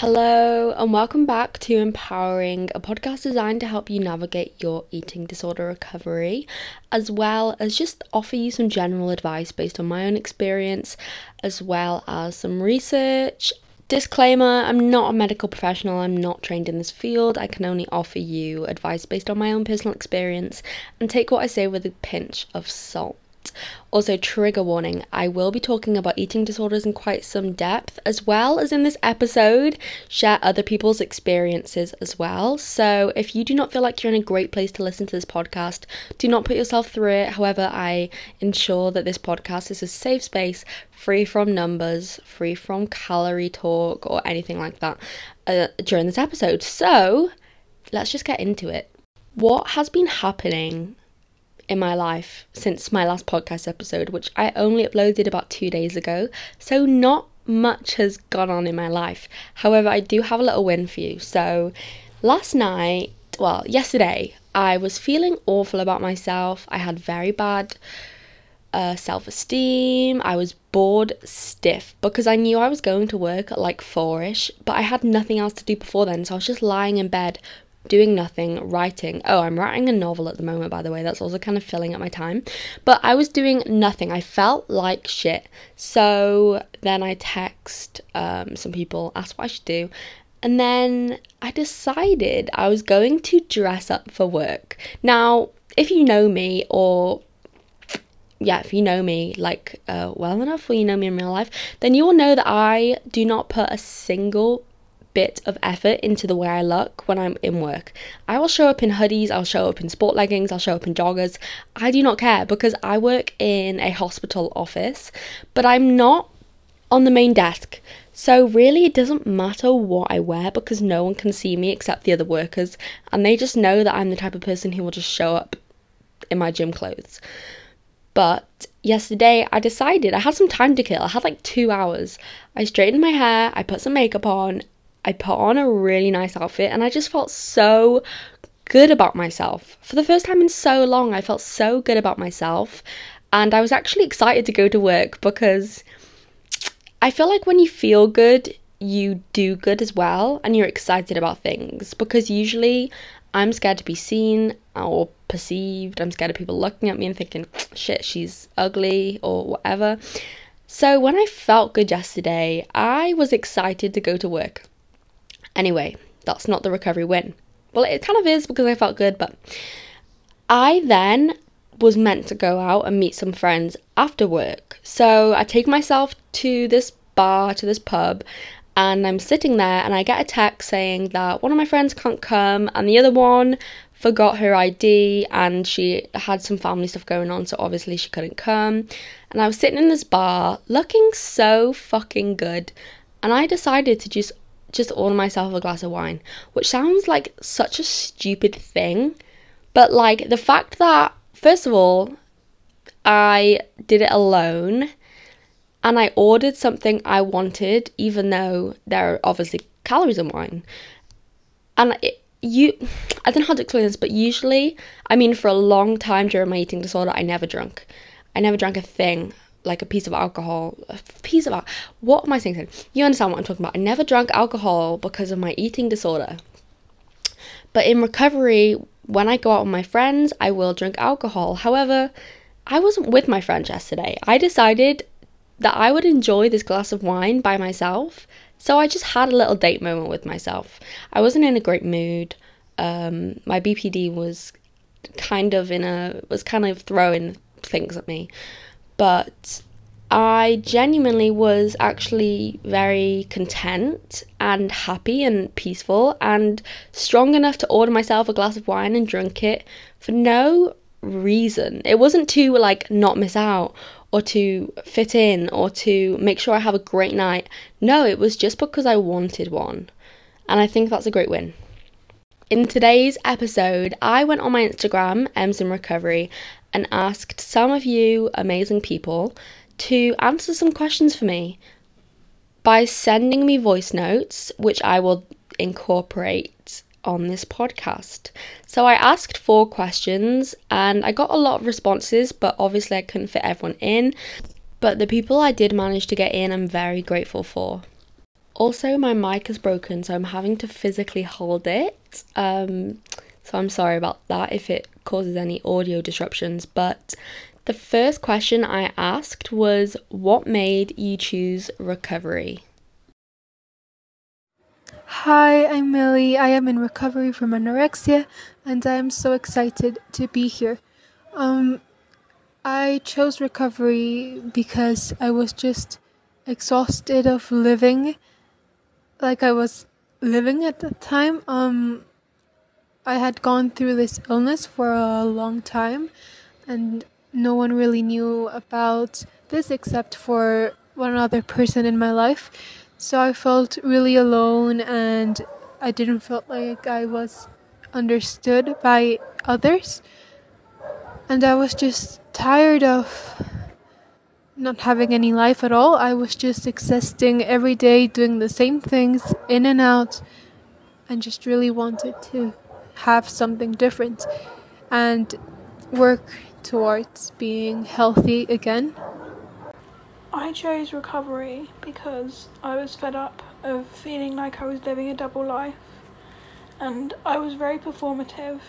Hello, and welcome back to Empowering, a podcast designed to help you navigate your eating disorder recovery, as well as just offer you some general advice based on my own experience, as well as some research. Disclaimer I'm not a medical professional, I'm not trained in this field. I can only offer you advice based on my own personal experience and take what I say with a pinch of salt. Also, trigger warning I will be talking about eating disorders in quite some depth, as well as in this episode, share other people's experiences as well. So, if you do not feel like you're in a great place to listen to this podcast, do not put yourself through it. However, I ensure that this podcast is a safe space, free from numbers, free from calorie talk, or anything like that uh, during this episode. So, let's just get into it. What has been happening in my life since my last podcast episode, which I only uploaded about two days ago. So, not much has gone on in my life. However, I do have a little win for you. So, last night, well, yesterday, I was feeling awful about myself. I had very bad uh, self esteem. I was bored stiff because I knew I was going to work at like four ish, but I had nothing else to do before then. So I was just lying in bed doing nothing, writing. Oh, I'm writing a novel at the moment, by the way. That's also kind of filling up my time. But I was doing nothing. I felt like shit. So then I text um, some people, asked what I should do. And then I decided I was going to dress up for work. Now, if you know me or yeah, if you know me like uh, well enough or you know me in real life, then you will know that I do not put a single bit of effort into the way I look when I'm in work. I will show up in hoodies, I'll show up in sport leggings, I'll show up in joggers. I do not care because I work in a hospital office, but I'm not on the main desk. So really it doesn't matter what I wear because no one can see me except the other workers and they just know that I'm the type of person who will just show up in my gym clothes. But yesterday I decided I had some time to kill. I had like 2 hours. I straightened my hair, I put some makeup on, I put on a really nice outfit and I just felt so good about myself. For the first time in so long, I felt so good about myself. And I was actually excited to go to work because I feel like when you feel good, you do good as well and you're excited about things. Because usually I'm scared to be seen or perceived. I'm scared of people looking at me and thinking, shit, she's ugly or whatever. So when I felt good yesterday, I was excited to go to work. Anyway, that's not the recovery win. Well, it kind of is because I felt good, but I then was meant to go out and meet some friends after work. So I take myself to this bar, to this pub, and I'm sitting there and I get a text saying that one of my friends can't come and the other one forgot her ID and she had some family stuff going on, so obviously she couldn't come. And I was sitting in this bar looking so fucking good, and I decided to just just order myself a glass of wine, which sounds like such a stupid thing. But like the fact that, first of all, I did it alone and I ordered something I wanted, even though there are obviously calories in wine. And it, you, I don't know how to explain this, but usually, I mean, for a long time during my eating disorder, I never drank. I never drank a thing like a piece of alcohol, a piece of what am I saying? You understand what I'm talking about? I never drank alcohol because of my eating disorder. But in recovery, when I go out with my friends, I will drink alcohol. However, I wasn't with my friends yesterday. I decided that I would enjoy this glass of wine by myself. So I just had a little date moment with myself. I wasn't in a great mood. Um, my BPD was kind of in a was kind of throwing things at me but I genuinely was actually very content and happy and peaceful and strong enough to order myself a glass of wine and drink it for no reason. It wasn't to like not miss out or to fit in or to make sure I have a great night. No, it was just because I wanted one. And I think that's a great win. In today's episode, I went on my Instagram, M's in Recovery, and asked some of you amazing people to answer some questions for me by sending me voice notes, which I will incorporate on this podcast. So I asked four questions and I got a lot of responses, but obviously I couldn't fit everyone in. But the people I did manage to get in, I'm very grateful for. Also, my mic is broken, so I'm having to physically hold it. Um, so I'm sorry about that if it causes any audio disruptions. But the first question I asked was What made you choose recovery? Hi, I'm Millie. I am in recovery from anorexia and I am so excited to be here. Um, I chose recovery because I was just exhausted of living like I was living at the time. Um, I had gone through this illness for a long time, and no one really knew about this except for one other person in my life. So I felt really alone, and I didn't feel like I was understood by others. And I was just tired of not having any life at all. I was just existing every day, doing the same things in and out, and just really wanted to have something different and work towards being healthy again. I chose recovery because I was fed up of feeling like I was living a double life and I was very performative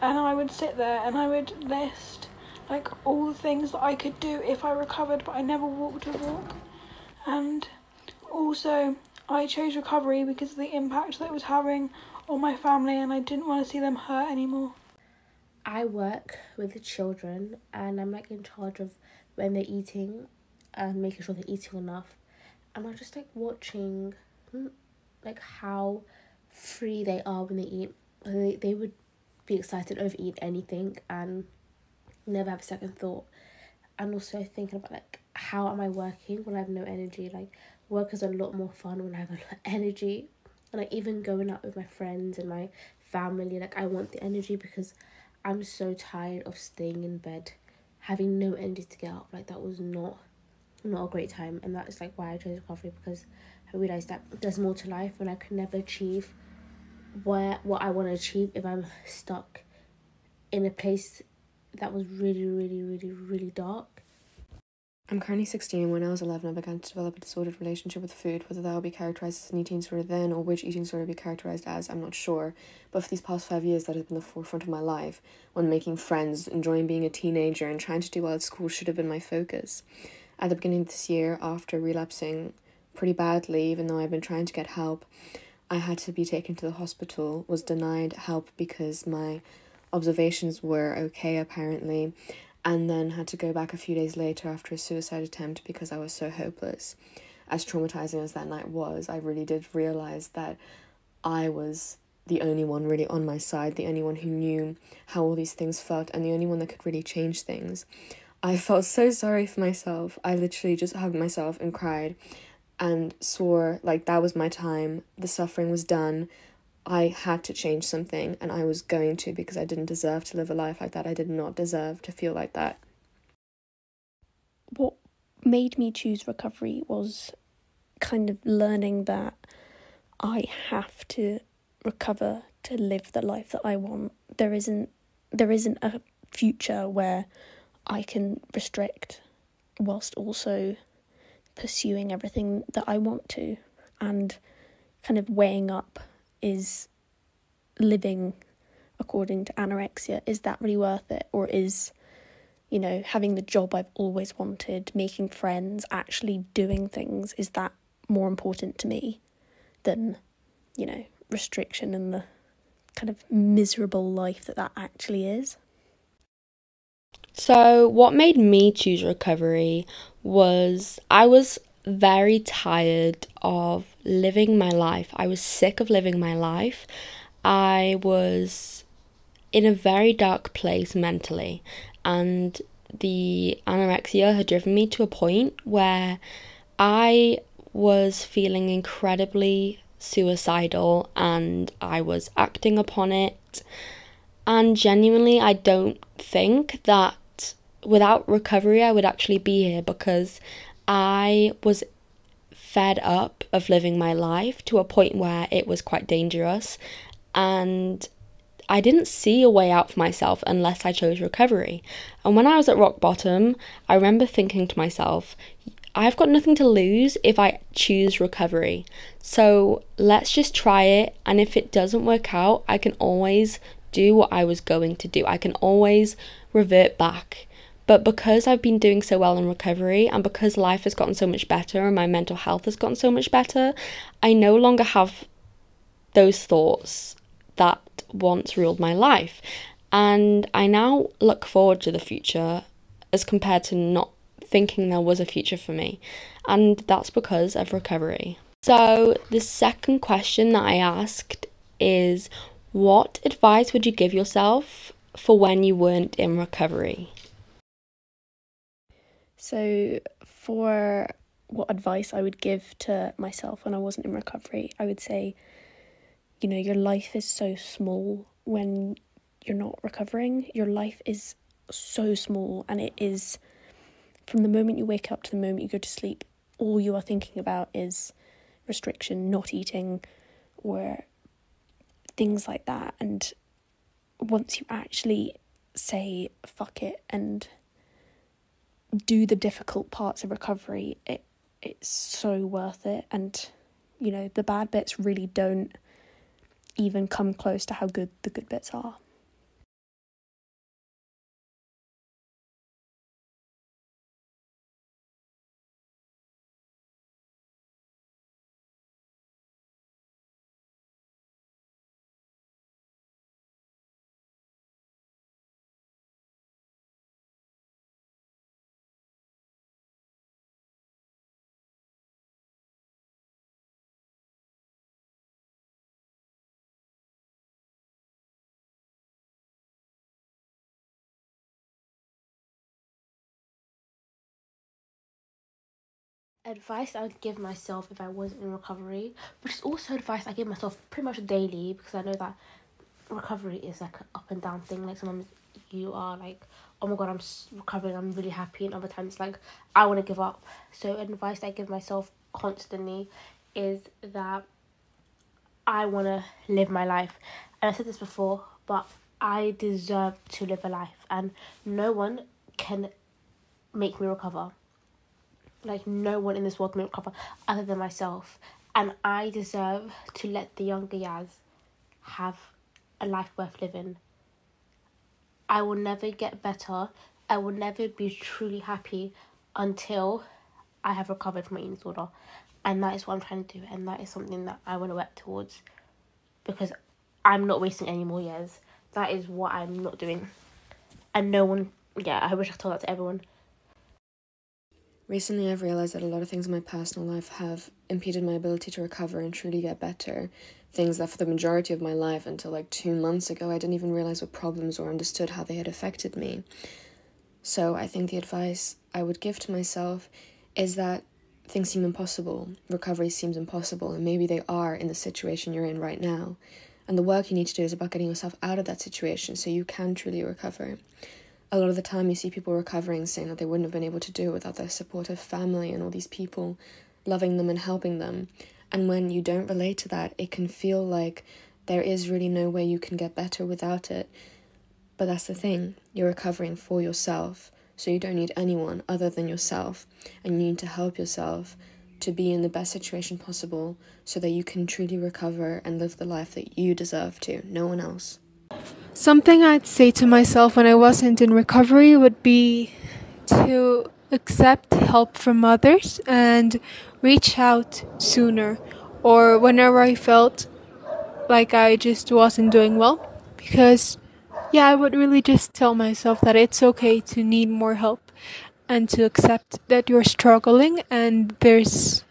and I would sit there and I would list like all the things that I could do if I recovered but I never walked a walk and also I chose recovery because of the impact that it was having or my family, and I didn't want to see them hurt anymore. I work with the children, and I'm like in charge of when they're eating and making sure they're eating enough. And I'm just like watching, hmm, like how free they are when they eat. They they would be excited over eat anything and never have a second thought. And also thinking about like how am I working when I have no energy? Like work is a lot more fun when I have a lot of energy like even going out with my friends and my family like i want the energy because i'm so tired of staying in bed having no energy to get up. Like that was not not a great time. And that is like why i chose recovery because i realized that there's more to life and i could never achieve where what i want to achieve if i'm stuck in a place that was really really really really dark I'm currently 16 when I was 11 I began to develop a disordered relationship with food. Whether that will be characterized as an eating disorder then or which eating disorder will be characterized as, I'm not sure. But for these past five years, that has been the forefront of my life. When making friends, enjoying being a teenager, and trying to do well at school should have been my focus. At the beginning of this year, after relapsing pretty badly, even though I've been trying to get help, I had to be taken to the hospital, was denied help because my observations were okay apparently and then had to go back a few days later after a suicide attempt because I was so hopeless. As traumatizing as that night was, I really did realize that I was the only one really on my side, the only one who knew how all these things felt, and the only one that could really change things. I felt so sorry for myself. I literally just hugged myself and cried and swore like that was my time. The suffering was done. I had to change something and I was going to because I didn't deserve to live a life like that. I did not deserve to feel like that. What made me choose recovery was kind of learning that I have to recover to live the life that I want. There isn't there isn't a future where I can restrict whilst also pursuing everything that I want to and kind of weighing up is living according to anorexia is that really worth it? Or is you know having the job I've always wanted making friends actually doing things is that more important to me than you know restriction and the kind of miserable life that that actually is? So what made me choose recovery was I was very tired of living my life. I was sick of living my life. I was in a very dark place mentally, and the anorexia had driven me to a point where I was feeling incredibly suicidal and I was acting upon it. And genuinely, I don't think that without recovery I would actually be here because I was fed up of living my life to a point where it was quite dangerous and I didn't see a way out for myself unless I chose recovery. And when I was at rock bottom, I remember thinking to myself, I've got nothing to lose if I choose recovery. So let's just try it. And if it doesn't work out, I can always do what I was going to do. I can always revert back. But because I've been doing so well in recovery and because life has gotten so much better and my mental health has gotten so much better, I no longer have those thoughts that once ruled my life. And I now look forward to the future as compared to not thinking there was a future for me. And that's because of recovery. So, the second question that I asked is what advice would you give yourself for when you weren't in recovery? So, for what advice I would give to myself when I wasn't in recovery, I would say, you know, your life is so small when you're not recovering. Your life is so small, and it is from the moment you wake up to the moment you go to sleep, all you are thinking about is restriction, not eating, or things like that. And once you actually say fuck it and do the difficult parts of recovery, it it's so worth it. And you know, the bad bits really don't even come close to how good the good bits are. Advice I would give myself if I wasn't in recovery, which is also advice I give myself pretty much daily because I know that recovery is like an up and down thing. Like sometimes you are like, oh my god, I'm recovering, I'm really happy, and other times like I want to give up. So advice I give myself constantly is that I want to live my life, and I said this before, but I deserve to live a life, and no one can make me recover like no one in this world can recover other than myself. And I deserve to let the younger Yaz have a life worth living. I will never get better. I will never be truly happy until I have recovered from my eating disorder. And that is what I'm trying to do. And that is something that I want to work towards. Because I'm not wasting any more years. That is what I'm not doing. And no one, yeah, I wish I told that to everyone. Recently, I've realized that a lot of things in my personal life have impeded my ability to recover and truly get better. Things that, for the majority of my life, until like two months ago, I didn't even realize were problems or understood how they had affected me. So, I think the advice I would give to myself is that things seem impossible, recovery seems impossible, and maybe they are in the situation you're in right now. And the work you need to do is about getting yourself out of that situation so you can truly recover a lot of the time you see people recovering saying that they wouldn't have been able to do it without their supportive family and all these people loving them and helping them. And when you don't relate to that, it can feel like there is really no way you can get better without it. But that's the thing, you're recovering for yourself, so you don't need anyone other than yourself, and you need to help yourself to be in the best situation possible so that you can truly recover and live the life that you deserve to, no one else. Something I'd say to myself when I wasn't in recovery would be to accept help from others and reach out sooner or whenever I felt like I just wasn't doing well. Because, yeah, I would really just tell myself that it's okay to need more help and to accept that you're struggling and there's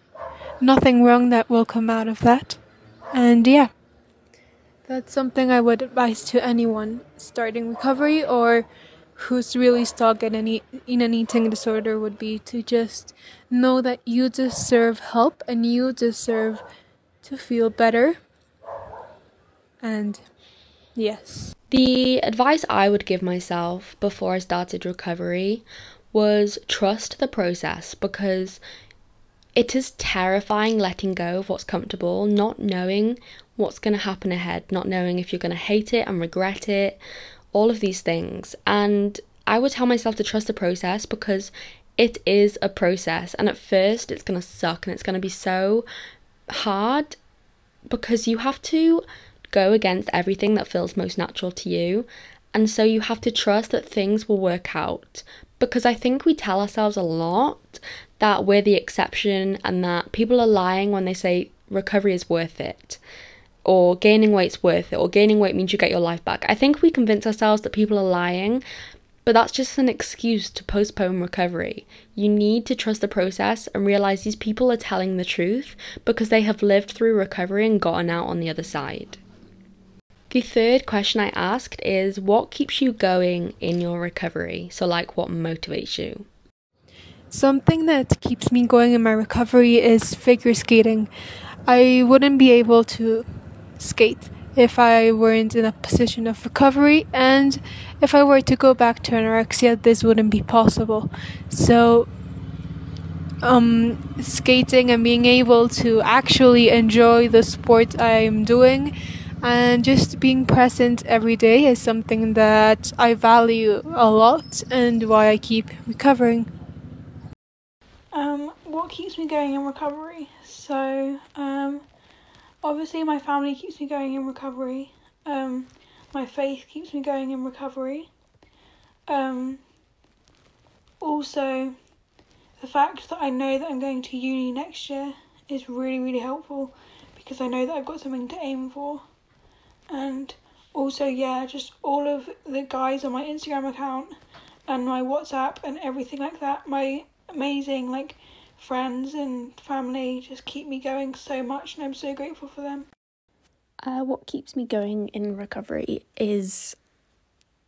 nothing wrong that will come out of that. And yeah. That's something I would advise to anyone starting recovery or who's really stuck in any in an eating disorder would be to just know that you deserve help and you deserve to feel better. And yes. The advice I would give myself before I started recovery was trust the process because it is terrifying letting go of what's comfortable, not knowing what's going to happen ahead, not knowing if you're going to hate it and regret it, all of these things. And I would tell myself to trust the process because it is a process, and at first, it's going to suck and it's going to be so hard because you have to go against everything that feels most natural to you. And so you have to trust that things will work out. Because I think we tell ourselves a lot that we're the exception and that people are lying when they say recovery is worth it or gaining weight's worth it or gaining weight means you get your life back. I think we convince ourselves that people are lying but that's just an excuse to postpone recovery. You need to trust the process and realize these people are telling the truth because they have lived through recovery and gotten out on the other side. The third question I asked is what keeps you going in your recovery? So, like, what motivates you? Something that keeps me going in my recovery is figure skating. I wouldn't be able to skate if I weren't in a position of recovery, and if I were to go back to anorexia, this wouldn't be possible. So, um, skating and being able to actually enjoy the sport I'm doing and just being present every day is something that I value a lot and why I keep recovering. Um, what keeps me going in recovery? So, um, obviously my family keeps me going in recovery. Um, my faith keeps me going in recovery. Um, also, the fact that I know that I'm going to uni next year is really, really helpful because I know that I've got something to aim for. And also, yeah, just all of the guys on my Instagram account and my WhatsApp and everything like that, my amazing, like, friends and family just keep me going so much, and I'm so grateful for them. Uh, what keeps me going in recovery is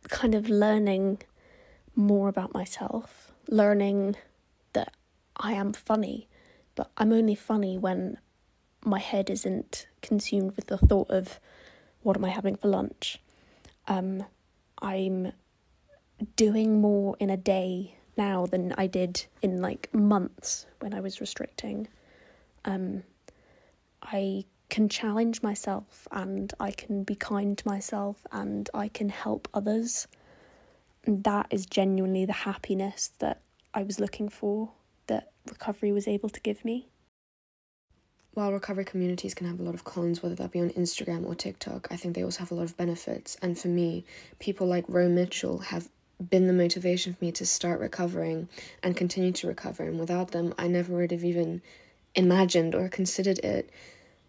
kind of learning more about myself, learning that I am funny, but I'm only funny when my head isn't consumed with the thought of what am I having for lunch. Um, I'm doing more in a day now than I did in like months when I was restricting. Um, I can challenge myself and I can be kind to myself and I can help others. And that is genuinely the happiness that I was looking for, that recovery was able to give me. While recovery communities can have a lot of cons, whether that be on Instagram or TikTok, I think they also have a lot of benefits. And for me, people like Roe Mitchell have been the motivation for me to start recovering and continue to recover. And without them, I never would have even imagined or considered it.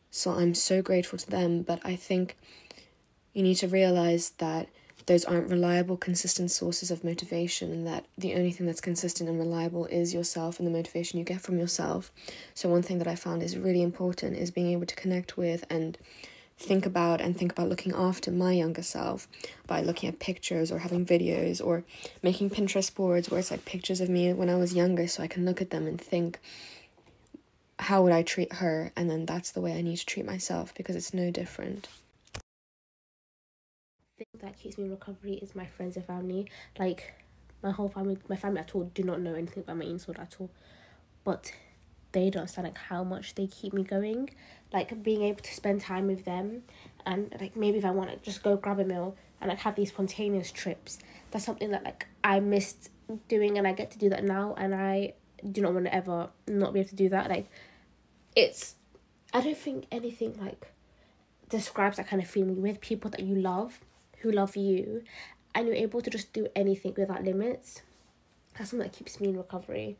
So I'm so grateful to them. But I think you need to realize that those aren't reliable, consistent sources of motivation, and that the only thing that's consistent and reliable is yourself and the motivation you get from yourself. So, one thing that I found is really important is being able to connect with and think about and think about looking after my younger self by looking at pictures or having videos or making Pinterest boards where it's like pictures of me when I was younger so I can look at them and think how would I treat her and then that's the way I need to treat myself because it's no different. Thing that keeps me in recovery is my friends and family. Like my whole family my family at all do not know anything about my disorder at all. But they don't understand like how much they keep me going. Like being able to spend time with them and like maybe if I want to just go grab a meal and like have these spontaneous trips that's something that like I missed doing and I get to do that now and I do not want to ever not be able to do that. Like it's I don't think anything like describes that kind of feeling with people that you love who love you and you're able to just do anything without limits. That's something that keeps me in recovery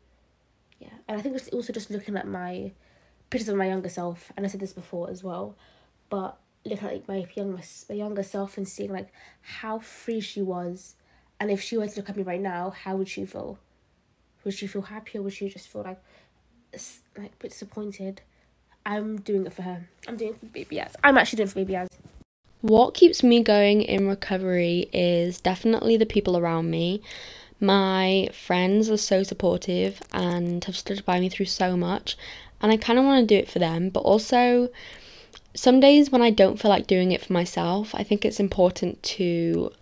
yeah and I think it's also just looking at my pictures of my younger self, and I said this before as well, but looking at like my younger my younger self and seeing like how free she was, and if she were to look at me right now, how would she feel? Would she feel happy or would she just feel like like bit disappointed? I'm doing it for her. I'm doing it for baby Yaz. I'm actually doing it for baby Yaz. What keeps me going in recovery is definitely the people around me. My friends are so supportive and have stood by me through so much, and I kind of want to do it for them, but also some days when I don't feel like doing it for myself, I think it's important to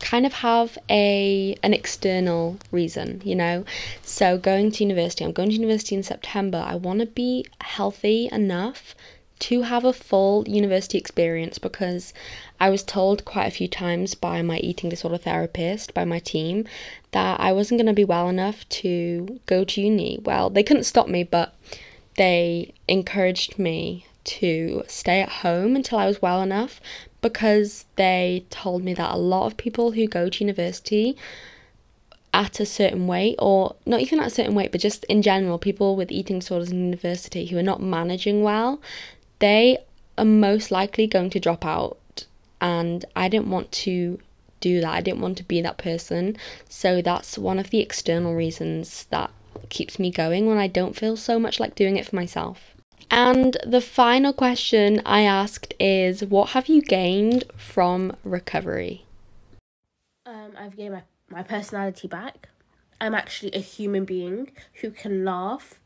kind of have a an external reason, you know. So going to university, I'm going to university in September. I want to be healthy enough to have a full university experience because I was told quite a few times by my eating disorder therapist, by my team, that I wasn't going to be well enough to go to uni. Well, they couldn't stop me, but they encouraged me to stay at home until I was well enough because they told me that a lot of people who go to university at a certain weight, or not even at a certain weight, but just in general, people with eating disorders in university who are not managing well, they are most likely going to drop out. And I didn't want to do that. I didn't want to be that person. So that's one of the external reasons that keeps me going when I don't feel so much like doing it for myself. And the final question I asked is what have you gained from recovery? Um, I've gained my, my personality back. I'm actually a human being who can laugh,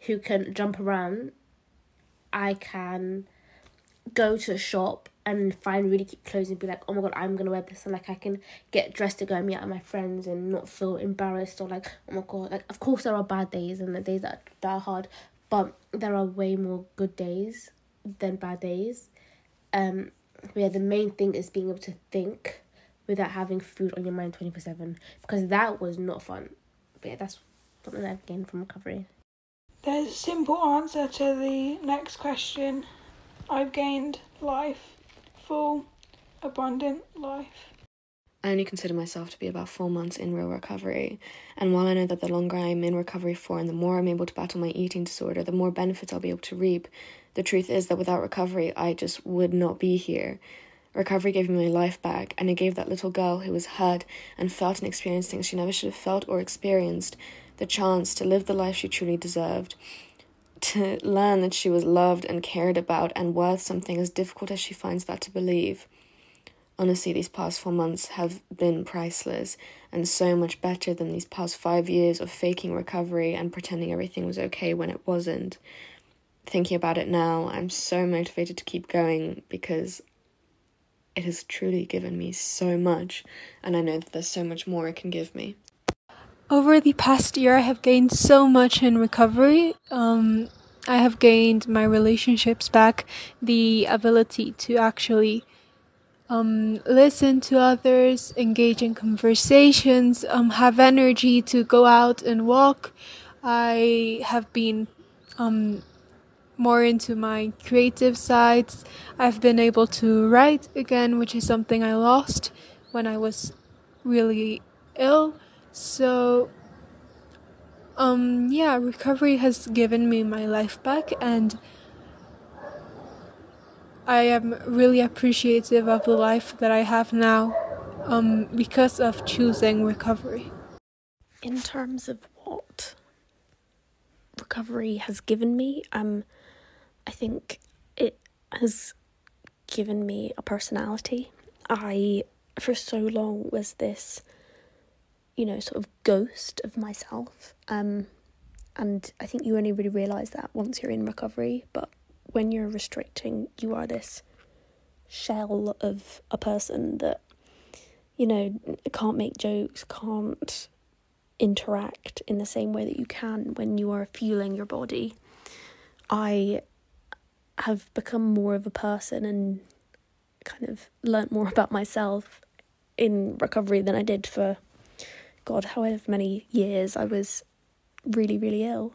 who can jump around. I can go to a shop and find really cute clothes and be like, oh my god, I'm gonna wear this, and like I can get dressed to go and meet up with my friends and not feel embarrassed or like, oh my god, like of course there are bad days and the days that, that are hard, but there are way more good days than bad days. Um, yeah, the main thing is being able to think without having food on your mind twenty four seven because that was not fun. But yeah, that's something I've gained from recovery. There's a simple answer to the next question. I've gained life, full, abundant life. I only consider myself to be about four months in real recovery, and while I know that the longer I am in recovery for and the more I'm able to battle my eating disorder, the more benefits I'll be able to reap, the truth is that without recovery, I just would not be here. Recovery gave me my life back, and it gave that little girl who was hurt and felt and experienced things she never should have felt or experienced the chance to live the life she truly deserved to learn that she was loved and cared about and worth something as difficult as she finds that to believe. Honestly, these past four months have been priceless and so much better than these past five years of faking recovery and pretending everything was okay when it wasn't. Thinking about it now, I'm so motivated to keep going because it has truly given me so much, and I know that there's so much more it can give me. Over the past year, I have gained so much in recovery. Um, I have gained my relationships back, the ability to actually um, listen to others, engage in conversations, um, have energy to go out and walk. I have been um, more into my creative sides. I've been able to write again, which is something I lost when I was really ill. So, um, yeah, recovery has given me my life back, and I am really appreciative of the life that I have now um, because of choosing recovery. In terms of what recovery has given me, um, I think it has given me a personality. I, for so long, was this you know, sort of ghost of myself. Um, and I think you only really realise that once you're in recovery. But when you're restricting, you are this shell of a person that, you know, can't make jokes, can't interact in the same way that you can when you are fueling your body. I have become more of a person and kind of learnt more about myself in recovery than I did for God, however many years I was really, really ill.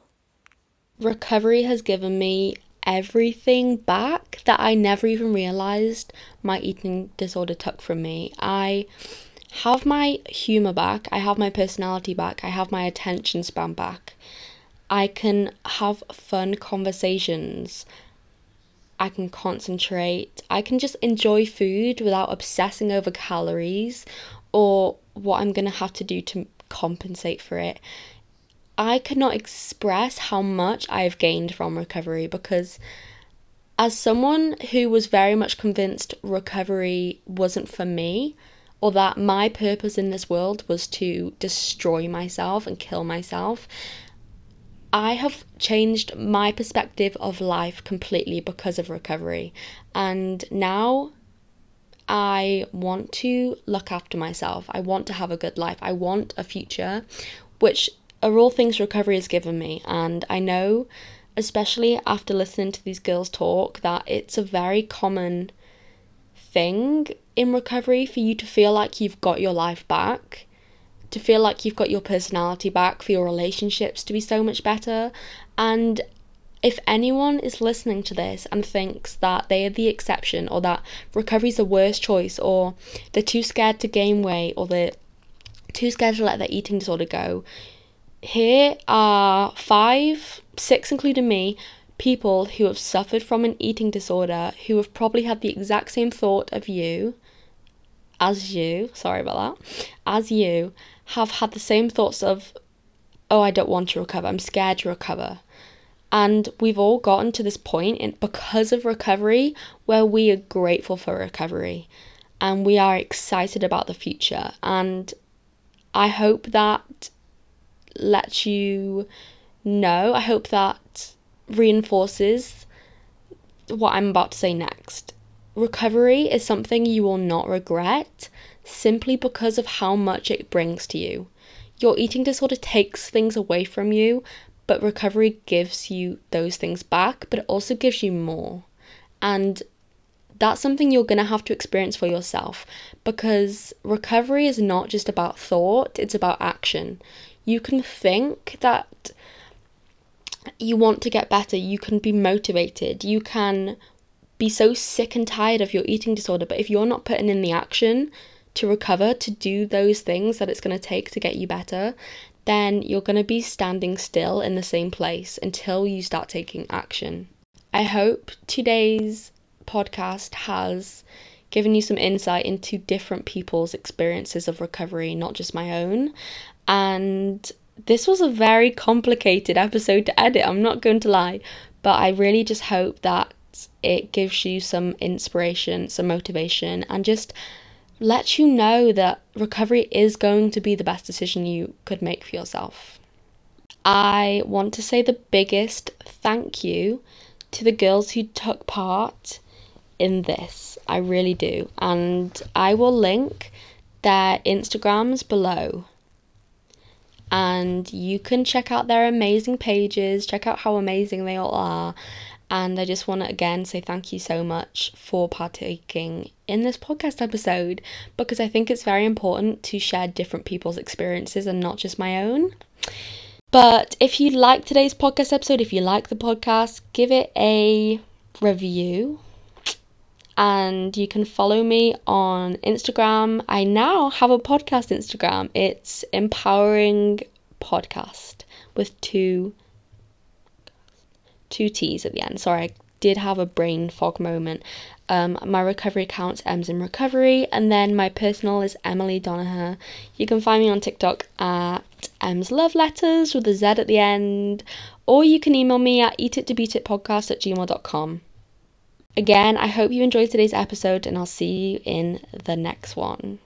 Recovery has given me everything back that I never even realized my eating disorder took from me. I have my humor back, I have my personality back, I have my attention span back. I can have fun conversations. I can concentrate. I can just enjoy food without obsessing over calories or what I'm going to have to do to compensate for it. I cannot express how much I've gained from recovery because, as someone who was very much convinced recovery wasn't for me, or that my purpose in this world was to destroy myself and kill myself, I have changed my perspective of life completely because of recovery. And now I want to look after myself. I want to have a good life. I want a future, which are all things recovery has given me. And I know especially after listening to these girls talk, that it's a very common thing in recovery for you to feel like you've got your life back, to feel like you've got your personality back, for your relationships to be so much better. And if anyone is listening to this and thinks that they are the exception or that recovery is the worst choice or they're too scared to gain weight or they're too scared to let their eating disorder go, here are five, six including me, people who have suffered from an eating disorder who have probably had the exact same thought of you as you, sorry about that, as you have had the same thoughts of, oh, I don't want to recover, I'm scared to recover. And we've all gotten to this point in, because of recovery where we are grateful for recovery and we are excited about the future. And I hope that lets you know, I hope that reinforces what I'm about to say next. Recovery is something you will not regret simply because of how much it brings to you. Your eating disorder takes things away from you, but recovery gives you those things back, but it also gives you more. And that's something you're going to have to experience for yourself because recovery is not just about thought, it's about action. You can think that you want to get better, you can be motivated, you can be so sick and tired of your eating disorder, but if you're not putting in the action to recover, to do those things that it's going to take to get you better, then you're going to be standing still in the same place until you start taking action. I hope today's podcast has given you some insight into different people's experiences of recovery, not just my own. And this was a very complicated episode to edit, I'm not going to lie, but I really just hope that it gives you some inspiration, some motivation, and just lets you know that recovery is going to be the best decision you could make for yourself. I want to say the biggest thank you to the girls who took part in this. I really do. And I will link their Instagrams below. And you can check out their amazing pages, check out how amazing they all are. And I just want to again say thank you so much for partaking in this podcast episode because I think it's very important to share different people's experiences and not just my own. But if you like today's podcast episode, if you like the podcast, give it a review. And you can follow me on Instagram. I now have a podcast Instagram. It's Empowering Podcast with two two T's at the end. Sorry, I did have a brain fog moment. Um, my recovery account's M's in Recovery, and then my personal is Emily Donaher. You can find me on TikTok at M's Love Letters with a Z at the end, or you can email me at eatittobeatitpodcast at gmail.com. Again, I hope you enjoyed today's episode, and I'll see you in the next one.